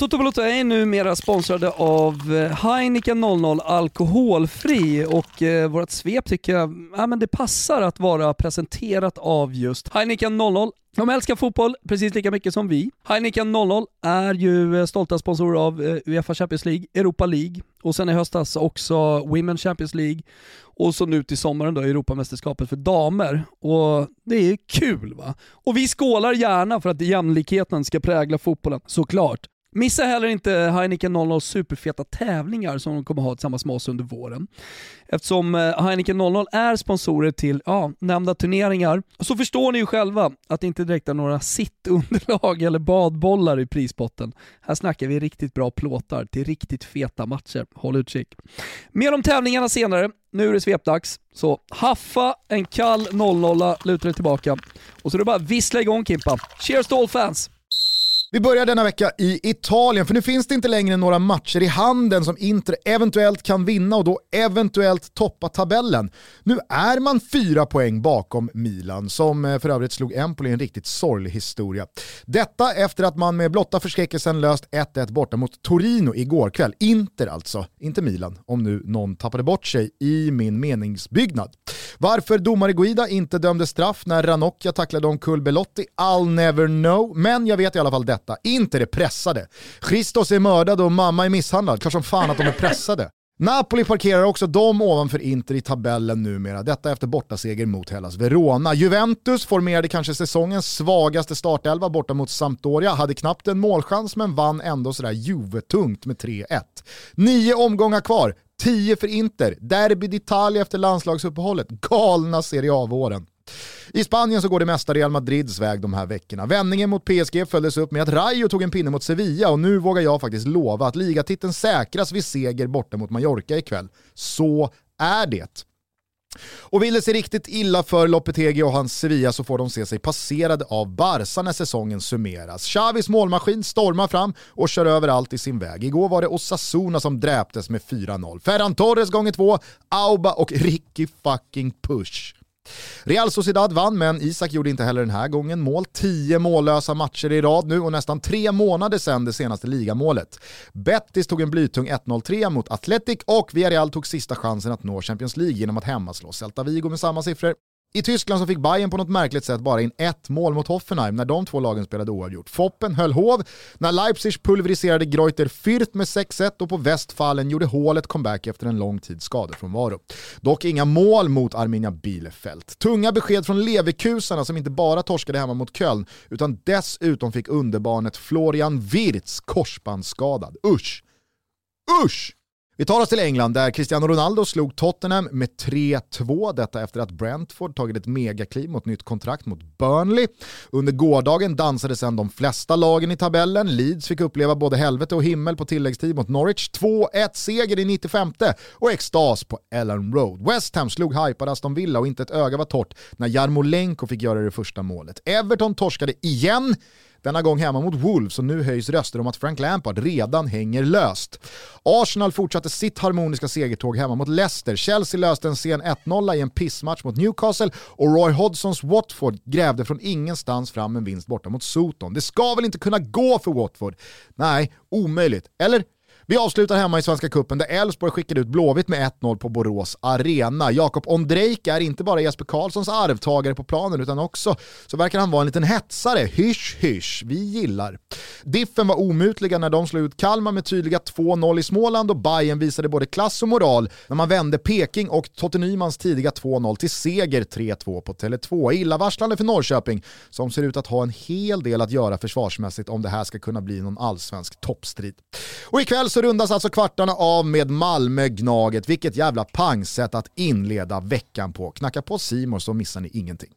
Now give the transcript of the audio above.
Toto Balotto är numera sponsrade av eh, Heineken 00 Alkoholfri och eh, vårt svep tycker jag ja, men det passar att vara presenterat av just Heineken 00 de älskar fotboll precis lika mycket som vi. Heineken 00 är ju eh, stolta sponsorer av eh, Uefa Champions League, Europa League och sen i höstas också Women Champions League och så nu till sommaren då Europamästerskapet för damer. Och det är kul va? Och vi skålar gärna för att jämlikheten ska prägla fotbollen, såklart. Missa heller inte Heineken 00 superfeta tävlingar som de kommer ha tillsammans med oss under våren. Eftersom eh, Heineken 00 är sponsorer till ja, nämnda turneringar så förstår ni ju själva att det inte direkt är några sittunderlag eller badbollar i prispotten. Här snackar vi riktigt bra plåtar till riktigt feta matcher. Håll utkik. Mer om tävlingarna senare. Nu är det svepdags. Så haffa en kall 00 luta dig tillbaka och så är det bara att vissla igång Kimpa. Cheers to all fans! Vi börjar denna vecka i Italien, för nu finns det inte längre några matcher i handen som Inter eventuellt kan vinna och då eventuellt toppa tabellen. Nu är man fyra poäng bakom Milan, som eh, för övrigt slog Empoli en riktigt sorglig historia. Detta efter att man med blotta förskräckelsen löst 1-1 borta mot Torino igår kväll. Inter alltså, inte Milan, om nu någon tappade bort sig i min meningsbyggnad. Varför domare Guida inte dömde straff när Ranocchia tacklade omkull Belotti, I'll never know, men jag vet i alla fall detta inte det är pressade. Christos är mördad och mamma är misshandlad. Klart som fan att de är pressade. Napoli parkerar också de ovanför Inter i tabellen numera, detta efter bortaseger mot Hellas Verona. Juventus formerade kanske säsongens svagaste startelva borta mot Sampdoria, hade knappt en målchans men vann ändå sådär juvetungt med 3-1. Nio omgångar kvar, 10 för Inter, Derby d'Italia efter landslagsuppehållet, galna Serie A-våren. I Spanien så går det mesta Real Madrids väg de här veckorna. Vändningen mot PSG följdes upp med att Rayo tog en pinne mot Sevilla och nu vågar jag faktiskt lova att ligatiteln säkras vid seger borta mot Mallorca ikväll. Så är det. Och vill det sig riktigt illa för Lopetegi och hans Sevilla så får de se sig passerade av Barca när säsongen summeras. Xavis målmaskin stormar fram och kör över allt i sin väg. Igår var det Osasuna som dräptes med 4-0. Ferran Torres gånger två, Auba och Ricky fucking Push. Real Sociedad vann, men Isak gjorde inte heller den här gången mål. Tio mållösa matcher i rad nu och nästan tre månader sedan det senaste ligamålet. Bettis tog en blytung 1-0-3 mot Athletic och Villarreal tog sista chansen att nå Champions League genom att hemmaslå Celta Vigo med samma siffror. I Tyskland så fick Bayern på något märkligt sätt bara in ett mål mot Hoffenheim när de två lagen spelade oavgjort. Foppen höll hov när Leipzig pulveriserade Greuter Fürth med 6-1 och på Westfallen gjorde hålet comeback efter en lång tids skadefrånvaro. Dock inga mål mot Arminia Bielefeld. Tunga besked från Leverkusarna som inte bara torskade hemma mot Köln utan dessutom fick underbarnet Florian Wirtz korsbandsskadad. Usch! Usch! Vi tar oss till England där Cristiano Ronaldo slog Tottenham med 3-2, detta efter att Brentford tagit ett megakliv mot nytt kontrakt mot Burnley. Under gårdagen dansade sedan de flesta lagen i tabellen. Leeds fick uppleva både helvete och himmel på tilläggstid mot Norwich. 2-1 seger i 95 och extas på Ellen Road. West Ham slog hypade Aston Villa och inte ett öga var torrt när Jarmolenko fick göra det första målet. Everton torskade igen denna gång hemma mot Wolves och nu höjs röster om att Frank Lampard redan hänger löst. Arsenal fortsatte sitt harmoniska segertåg hemma mot Leicester. Chelsea löste en sen 1-0 i en pissmatch mot Newcastle och Roy Hodgsons Watford grävde från ingenstans fram en vinst borta mot Soton. Det ska väl inte kunna gå för Watford? Nej, omöjligt. Eller? Vi avslutar hemma i Svenska Cupen där Elfsborg skickade ut Blåvitt med 1-0 på Borås Arena. Jakob Ondrejk är inte bara Jesper Karlssons arvtagare på planen utan också så verkar han vara en liten hetsare. Hysch hysch, vi gillar. Diffen var omutliga när de slog ut Kalmar med tydliga 2-0 i Småland och Bayern visade både klass och moral när man vände Peking och Totte Nymans tidiga 2-0 till seger 3-2 på Tele2. Illavarslande för Norrköping som ser ut att ha en hel del att göra försvarsmässigt om det här ska kunna bli någon allsvensk toppstrid. Och ikväll så rundas alltså kvartarna av med Malmö-Gnaget. Vilket jävla pangsätt att inleda veckan på. Knacka på Simor så missar ni ingenting.